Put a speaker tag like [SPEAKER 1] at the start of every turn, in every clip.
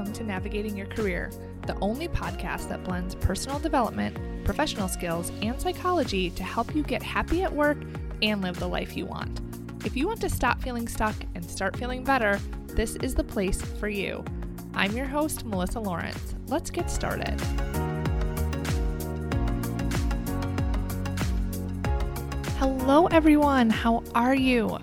[SPEAKER 1] Welcome to Navigating Your Career, the only podcast that blends personal development, professional skills, and psychology to help you get happy at work and live the life you want. If you want to stop feeling stuck and start feeling better, this is the place for you. I'm your host, Melissa Lawrence. Let's get started. Hello, everyone. How are you?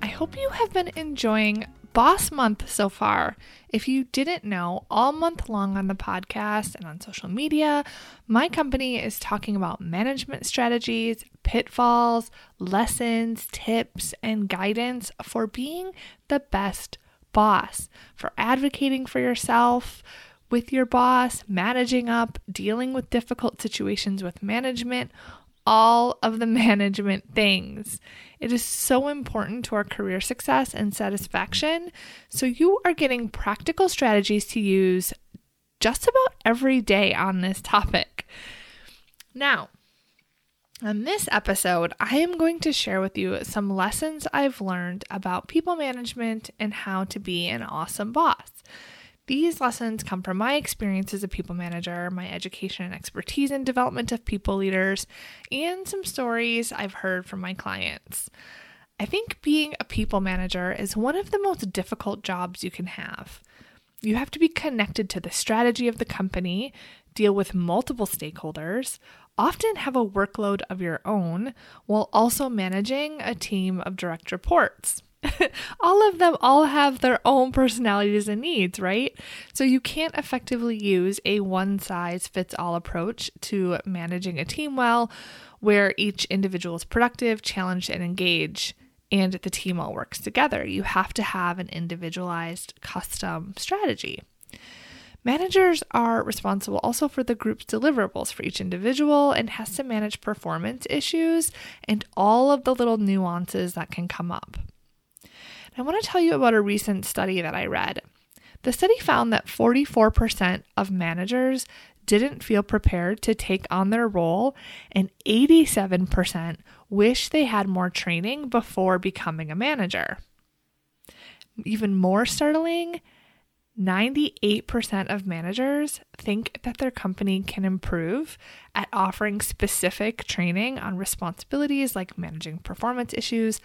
[SPEAKER 1] I hope you have been enjoying Boss Month so far. If you didn't know, all month long on the podcast and on social media, my company is talking about management strategies, pitfalls, lessons, tips, and guidance for being the best boss, for advocating for yourself with your boss, managing up, dealing with difficult situations with management, all of the management things. It is so important to our career success and satisfaction. So, you are getting practical strategies to use just about every day on this topic. Now, on this episode, I am going to share with you some lessons I've learned about people management and how to be an awesome boss. These lessons come from my experience as a people manager, my education and expertise in development of people leaders, and some stories I've heard from my clients. I think being a people manager is one of the most difficult jobs you can have. You have to be connected to the strategy of the company, deal with multiple stakeholders, often have a workload of your own, while also managing a team of direct reports. all of them all have their own personalities and needs, right? So you can't effectively use a one size fits all approach to managing a team well, where each individual is productive, challenged, and engaged, and the team all works together. You have to have an individualized, custom strategy. Managers are responsible also for the group's deliverables for each individual and has to manage performance issues and all of the little nuances that can come up. I want to tell you about a recent study that I read. The study found that 44% of managers didn't feel prepared to take on their role, and 87% wish they had more training before becoming a manager. Even more startling, 98% of managers think that their company can improve at offering specific training on responsibilities like managing performance issues,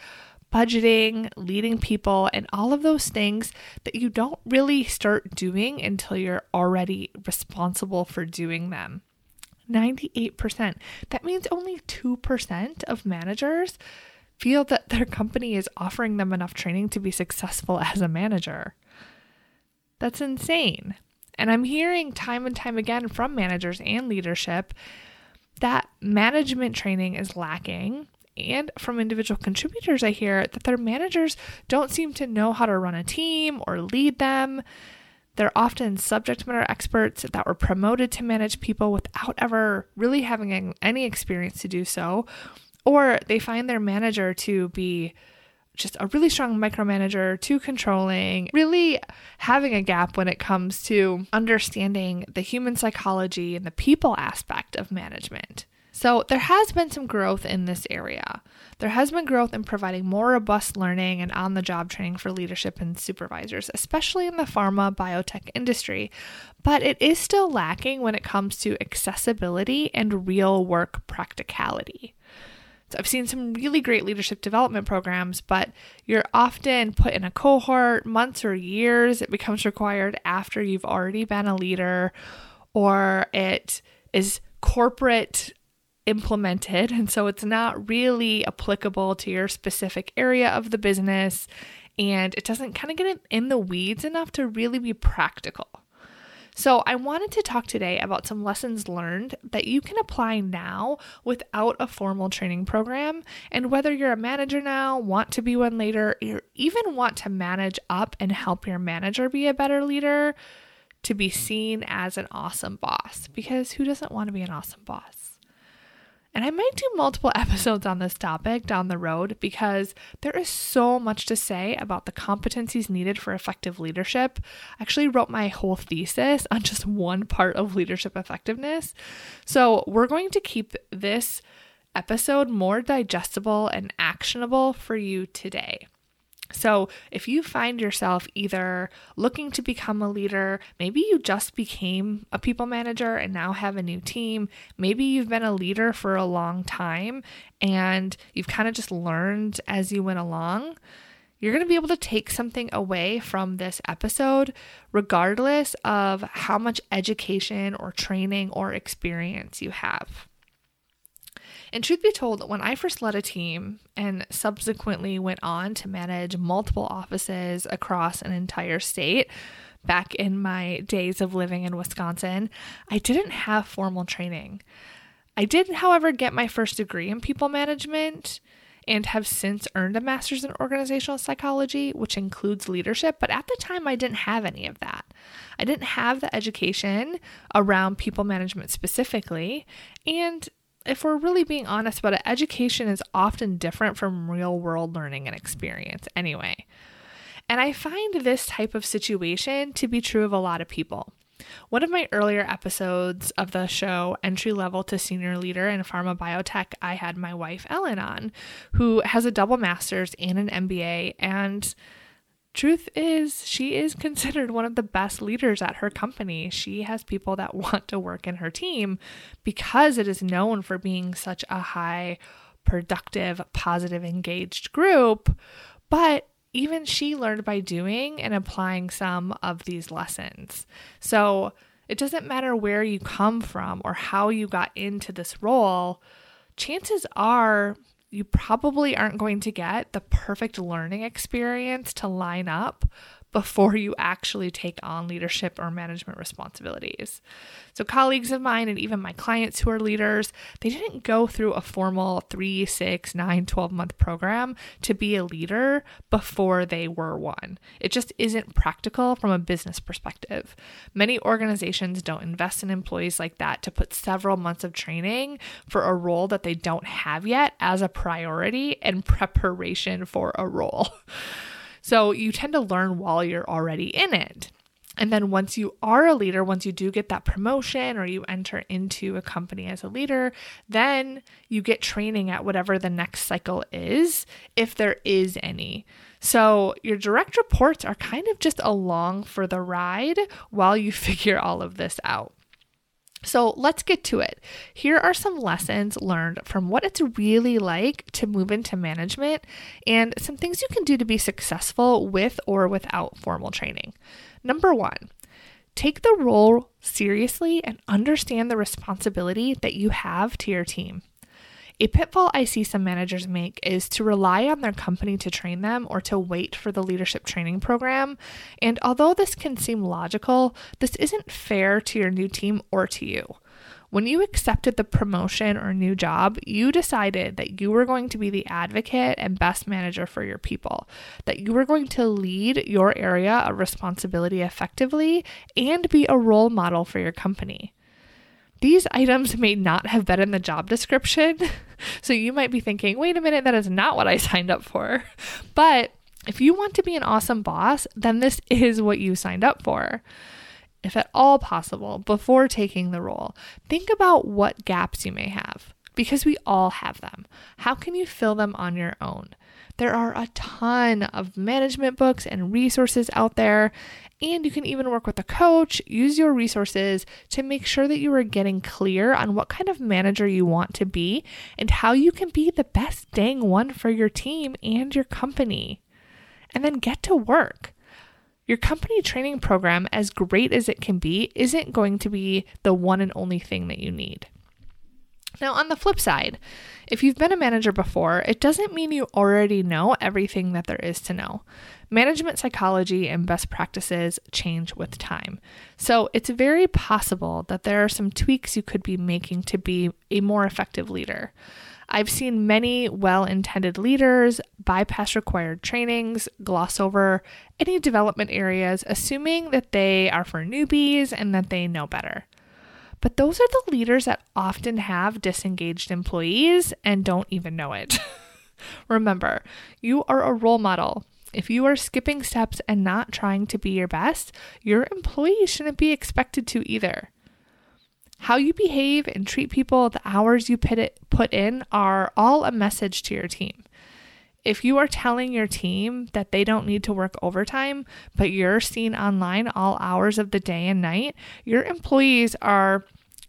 [SPEAKER 1] budgeting, leading people, and all of those things that you don't really start doing until you're already responsible for doing them. 98%. That means only 2% of managers feel that their company is offering them enough training to be successful as a manager. That's insane. And I'm hearing time and time again from managers and leadership that management training is lacking and from individual contributors, I hear that their managers don't seem to know how to run a team or lead them. They're often subject matter experts that were promoted to manage people without ever really having any experience to do so. Or they find their manager to be just a really strong micromanager, too controlling, really having a gap when it comes to understanding the human psychology and the people aspect of management. So, there has been some growth in this area. There has been growth in providing more robust learning and on the job training for leadership and supervisors, especially in the pharma biotech industry. But it is still lacking when it comes to accessibility and real work practicality. So I've seen some really great leadership development programs, but you're often put in a cohort months or years. It becomes required after you've already been a leader, or it is corporate implemented. And so it's not really applicable to your specific area of the business. And it doesn't kind of get in the weeds enough to really be practical. So, I wanted to talk today about some lessons learned that you can apply now without a formal training program. And whether you're a manager now, want to be one later, or even want to manage up and help your manager be a better leader, to be seen as an awesome boss. Because who doesn't want to be an awesome boss? And I might do multiple episodes on this topic down the road because there is so much to say about the competencies needed for effective leadership. I actually wrote my whole thesis on just one part of leadership effectiveness. So we're going to keep this episode more digestible and actionable for you today. So, if you find yourself either looking to become a leader, maybe you just became a people manager and now have a new team, maybe you've been a leader for a long time and you've kind of just learned as you went along, you're going to be able to take something away from this episode, regardless of how much education or training or experience you have. And truth be told, when I first led a team and subsequently went on to manage multiple offices across an entire state, back in my days of living in Wisconsin, I didn't have formal training. I did, however, get my first degree in people management and have since earned a master's in organizational psychology, which includes leadership. But at the time, I didn't have any of that. I didn't have the education around people management specifically. And if we're really being honest about it, education is often different from real world learning and experience anyway. And I find this type of situation to be true of a lot of people. One of my earlier episodes of the show, Entry Level to Senior Leader in Pharma Biotech, I had my wife Ellen on, who has a double master's and an MBA. And truth is, she is considered one of the best leaders at her company. She has people that want to work in her team because it is known for being such a high productive, positive, engaged group. But even she learned by doing and applying some of these lessons. So it doesn't matter where you come from or how you got into this role, chances are you probably aren't going to get the perfect learning experience to line up before you actually take on leadership or management responsibilities. So, colleagues of mine and even my clients who are leaders, they didn't go through a formal three, six, nine, 12 month program to be a leader before they were one. It just isn't practical from a business perspective. Many organizations don't invest in employees like that to put several months of training for a role that they don't have yet as a priority and preparation for a role. So you tend to learn while you're already in it. And then once you are a leader, once you do get that promotion or you enter into a company as a leader, then you get training at whatever the next cycle is, if there is any. So your direct reports are kind of just along for the ride while you figure all of this out. So let's get to it. Here are some lessons learned from what it's really like to move into management and some things you can do to be successful with or without formal training. Number one, take the role seriously and understand the responsibility that you have to your team. A pitfall I see some managers make is to rely on their company to train them or to wait for the leadership training program. And although this can seem logical, this isn't fair to your new team or to you. When you accepted the promotion or new job, you decided that you were going to be the advocate and best manager for your people, that you were going to lead your area of responsibility effectively and be a role model for your company. These items may not have been in the job description. So you might be thinking, wait a minute, that is not what I signed up for. But if you want to be an awesome boss, then this is what you signed up for. If at all possible, before taking the role, think about what gaps you may have because we all have them. How can you fill them on your own? There are a ton of management books and resources out there, and you can even work with a coach, use your resources to make sure that you are getting clear on what kind of manager you want to be and how you can be the best dang one for your team and your company. And then get to work. Your company training program, as great as it can be, isn't going to be the one and only thing that you need. Now, on the flip side, if you've been a manager before, it doesn't mean you already know everything that there is to know. Management psychology and best practices change with time. So it's very possible that there are some tweaks you could be making to be a more effective leader. I've seen many well intended leaders bypass required trainings, gloss over any development areas, assuming that they are for newbies and that they know better. But those are the leaders that often have disengaged employees and don't even know it. Remember, you are a role model. If you are skipping steps and not trying to be your best, your employees shouldn't be expected to either. How you behave and treat people, the hours you put, in are all a message to your team. if you are telling your team that they don't need to work overtime, but you're seen online all hours of the day and night, your employees are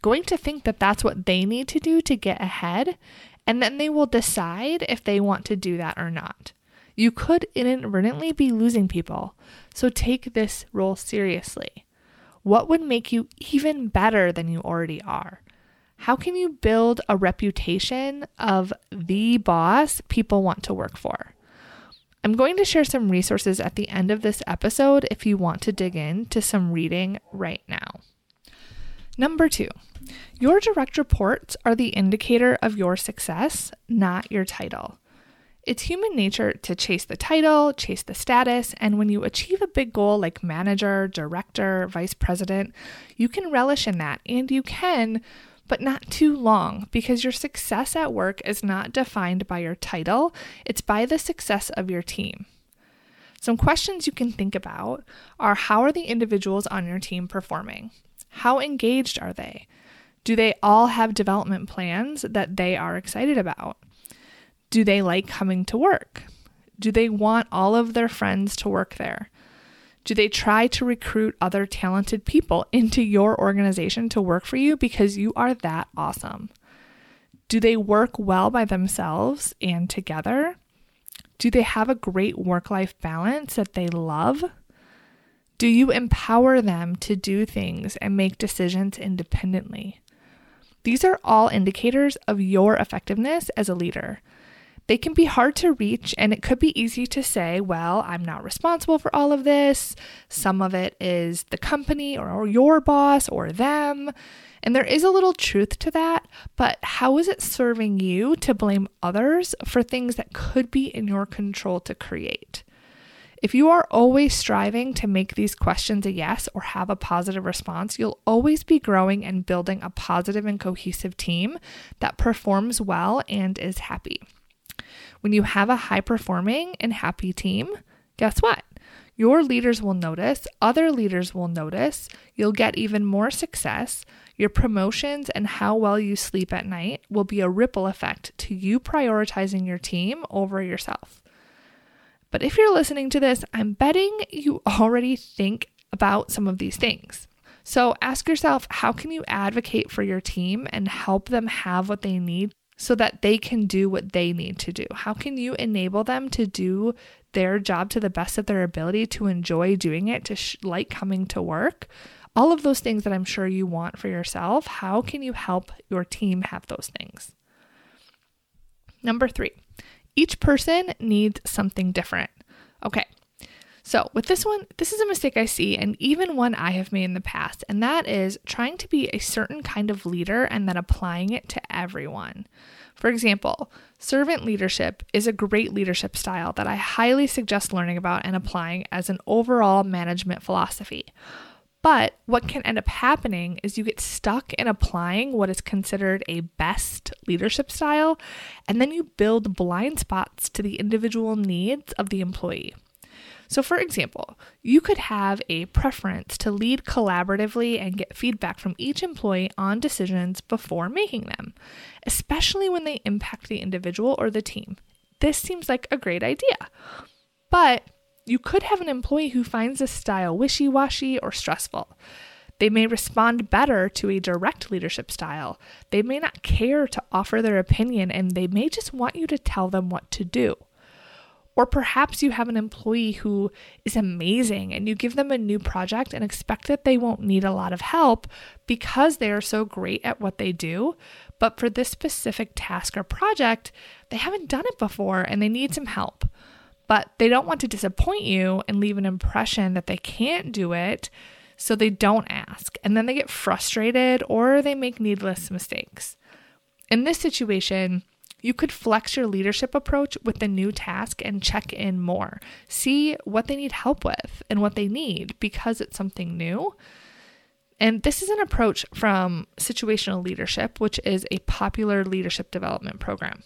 [SPEAKER 1] going to think that that's what they need to do to get ahead, and then they will decide if they want to do that or not. You could inadvertently be losing people, so take this role seriously. What would make you even better than you already are? How can you build a reputation of the boss people want to work for? I'm going to share some resources at the end of this episode if you want to dig into some reading right now. Number two, your direct reports are the indicator of your success, not your title. It's human nature to chase the title, chase the status, and when you achieve a big goal like manager, director, vice president, you can relish in that and you can, but not too long because your success at work is not defined by your title, it's by the success of your team. Some questions you can think about are how are the individuals on your team performing? How engaged are they? Do they all have development plans that they are excited about? Do they like coming to work? Do they want all of their friends to work there? Do they try to recruit other talented people into your organization to work for you because you are that awesome? Do they work well by themselves and together? Do they have a great work life balance that they love? Do you empower them to do things and make decisions independently? These are all indicators of your effectiveness as a leader. They can be hard to reach, and it could be easy to say, well, I'm not responsible for all of this. Some of it is the company or your boss or them. And there is a little truth to that, but how is it serving you to blame others for things that could be in your control to create? If you are always striving to make these questions a yes or have a positive response, you'll always be growing and building a positive and cohesive team that performs well and is happy. When you have a high performing and happy team, guess what? Your leaders will notice, other leaders will notice, you'll get even more success. Your promotions and how well you sleep at night will be a ripple effect to you prioritizing your team over yourself. But if you're listening to this, I'm betting you already think about some of these things. So ask yourself how can you advocate for your team and help them have what they need so that they can do what they need to do? How can you enable them to do their job to the best of their ability, to enjoy doing it, to sh- like coming to work? All of those things that I'm sure you want for yourself, how can you help your team have those things? Number three, each person needs something different. Okay, so, with this one, this is a mistake I see, and even one I have made in the past, and that is trying to be a certain kind of leader and then applying it to everyone. For example, servant leadership is a great leadership style that I highly suggest learning about and applying as an overall management philosophy. But what can end up happening is you get stuck in applying what is considered a best leadership style, and then you build blind spots to the individual needs of the employee. So, for example, you could have a preference to lead collaboratively and get feedback from each employee on decisions before making them, especially when they impact the individual or the team. This seems like a great idea. But you could have an employee who finds this style wishy washy or stressful. They may respond better to a direct leadership style. They may not care to offer their opinion and they may just want you to tell them what to do. Or perhaps you have an employee who is amazing and you give them a new project and expect that they won't need a lot of help because they are so great at what they do. But for this specific task or project, they haven't done it before and they need some help. But they don't want to disappoint you and leave an impression that they can't do it, so they don't ask. And then they get frustrated or they make needless mistakes. In this situation, you could flex your leadership approach with the new task and check in more. See what they need help with and what they need because it's something new. And this is an approach from situational leadership, which is a popular leadership development program.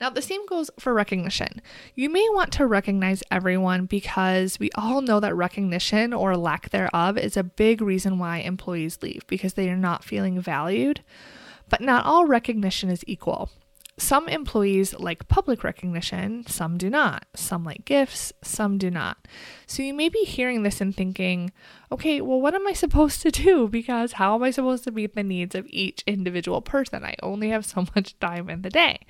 [SPEAKER 1] Now, the same goes for recognition. You may want to recognize everyone because we all know that recognition or lack thereof is a big reason why employees leave because they are not feeling valued but not all recognition is equal. Some employees like public recognition, some do not. Some like gifts, some do not. So you may be hearing this and thinking, okay, well, what am I supposed to do? Because how am I supposed to meet the needs of each individual person? I only have so much time in the day.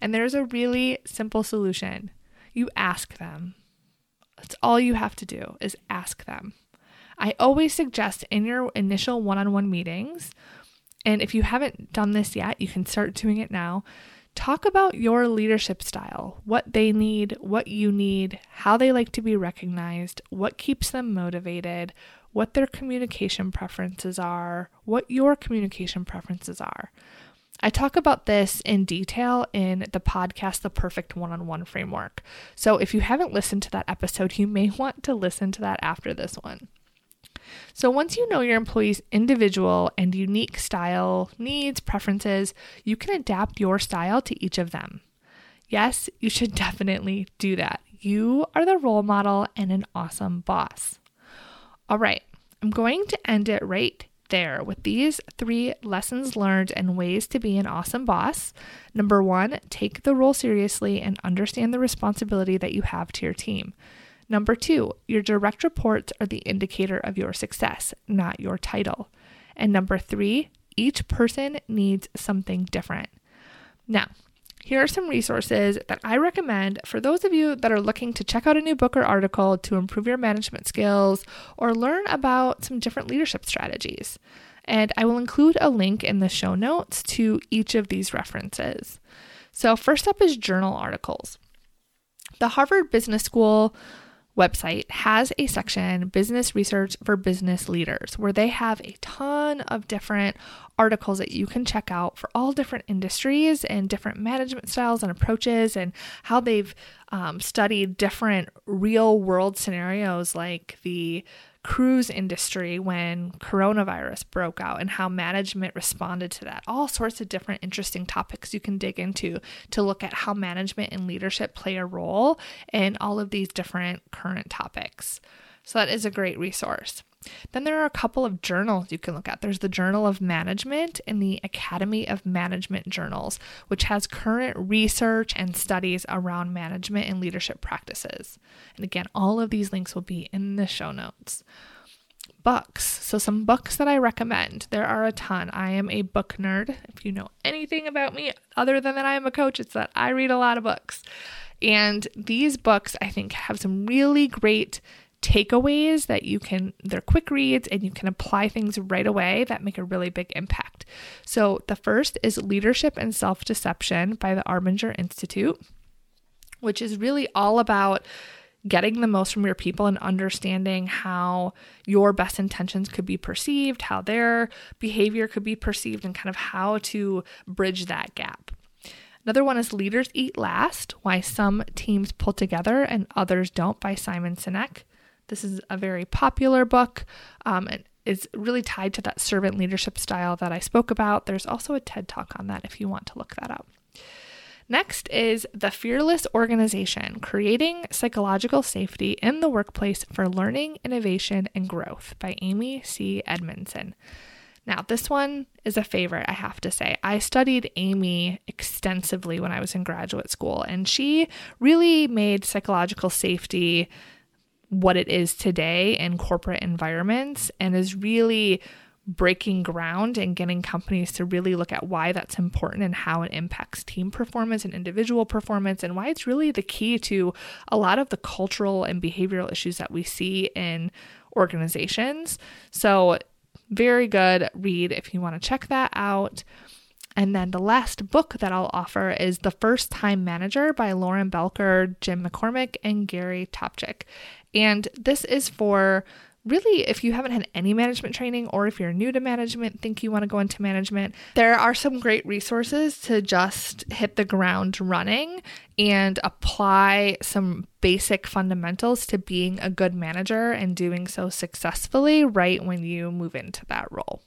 [SPEAKER 1] And there's a really simple solution you ask them. That's all you have to do is ask them. I always suggest in your initial one on one meetings, and if you haven't done this yet, you can start doing it now Talk about your leadership style, what they need, what you need, how they like to be recognized, what keeps them motivated, what their communication preferences are, what your communication preferences are. I talk about this in detail in the podcast, The Perfect One on One Framework. So if you haven't listened to that episode, you may want to listen to that after this one. So, once you know your employee's individual and unique style, needs, preferences, you can adapt your style to each of them. Yes, you should definitely do that. You are the role model and an awesome boss. All right, I'm going to end it right there with these three lessons learned and ways to be an awesome boss. Number one, take the role seriously and understand the responsibility that you have to your team. Number two, your direct reports are the indicator of your success, not your title. And number three, each person needs something different. Now, here are some resources that I recommend for those of you that are looking to check out a new book or article to improve your management skills or learn about some different leadership strategies. And I will include a link in the show notes to each of these references. So, first up is journal articles. The Harvard Business School website has a section, Business Research for Business Leaders, where they have a ton of different articles that you can check out for all different industries and different management styles and approaches, and how they've um, studied different real world scenarios like the cruise industry when coronavirus broke out and how management responded to that. All sorts of different interesting topics you can dig into to look at how management and leadership play a role in all of these different current topics. So, that is a great resource. Then there are a couple of journals you can look at. There's the Journal of Management and the Academy of Management Journals, which has current research and studies around management and leadership practices. And again, all of these links will be in the show notes. Books. So, some books that I recommend. There are a ton. I am a book nerd. If you know anything about me other than that I am a coach, it's that I read a lot of books. And these books, I think, have some really great takeaways that you can, they're quick reads and you can apply things right away that make a really big impact. So, the first is Leadership and Self Deception by the Arbinger Institute, which is really all about getting the most from your people and understanding how your best intentions could be perceived, how their behavior could be perceived, and kind of how to bridge that gap. Another one is Leaders Eat Last Why Some Teams Pull Together and Others Don't by Simon Sinek. This is a very popular book. Um, and is really tied to that servant leadership style that I spoke about. There's also a TED talk on that if you want to look that up. Next is The Fearless Organization Creating Psychological Safety in the Workplace for Learning, Innovation, and Growth by Amy C. Edmondson. Now, this one is a favorite, I have to say. I studied Amy extensively when I was in graduate school, and she really made psychological safety what it is today in corporate environments and is really breaking ground and getting companies to really look at why that's important and how it impacts team performance and individual performance and why it's really the key to a lot of the cultural and behavioral issues that we see in organizations. So, very good read if you want to check that out. And then the last book that I'll offer is The First Time Manager by Loren Belker, Jim McCormick, and Gary Topchik. And this is for really if you haven't had any management training or if you're new to management, think you want to go into management, there are some great resources to just hit the ground running and apply some basic fundamentals to being a good manager and doing so successfully right when you move into that role.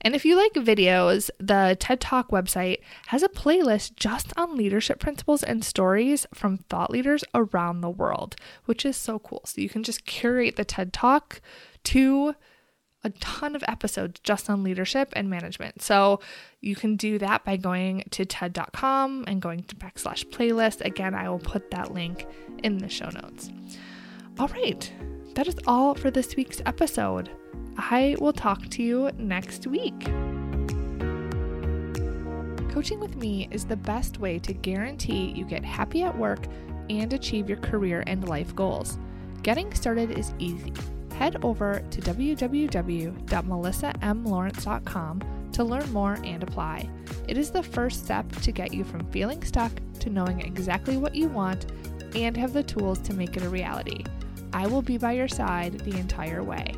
[SPEAKER 1] And if you like videos, the TED Talk website has a playlist just on leadership principles and stories from thought leaders around the world, which is so cool. So you can just curate the TED Talk to a ton of episodes just on leadership and management. So you can do that by going to TED.com and going to backslash playlist. Again, I will put that link in the show notes. All right, that is all for this week's episode. I will talk to you next week. Coaching with me is the best way to guarantee you get happy at work and achieve your career and life goals. Getting started is easy. Head over to www.melissamlawrence.com to learn more and apply. It is the first step to get you from feeling stuck to knowing exactly what you want and have the tools to make it a reality. I will be by your side the entire way.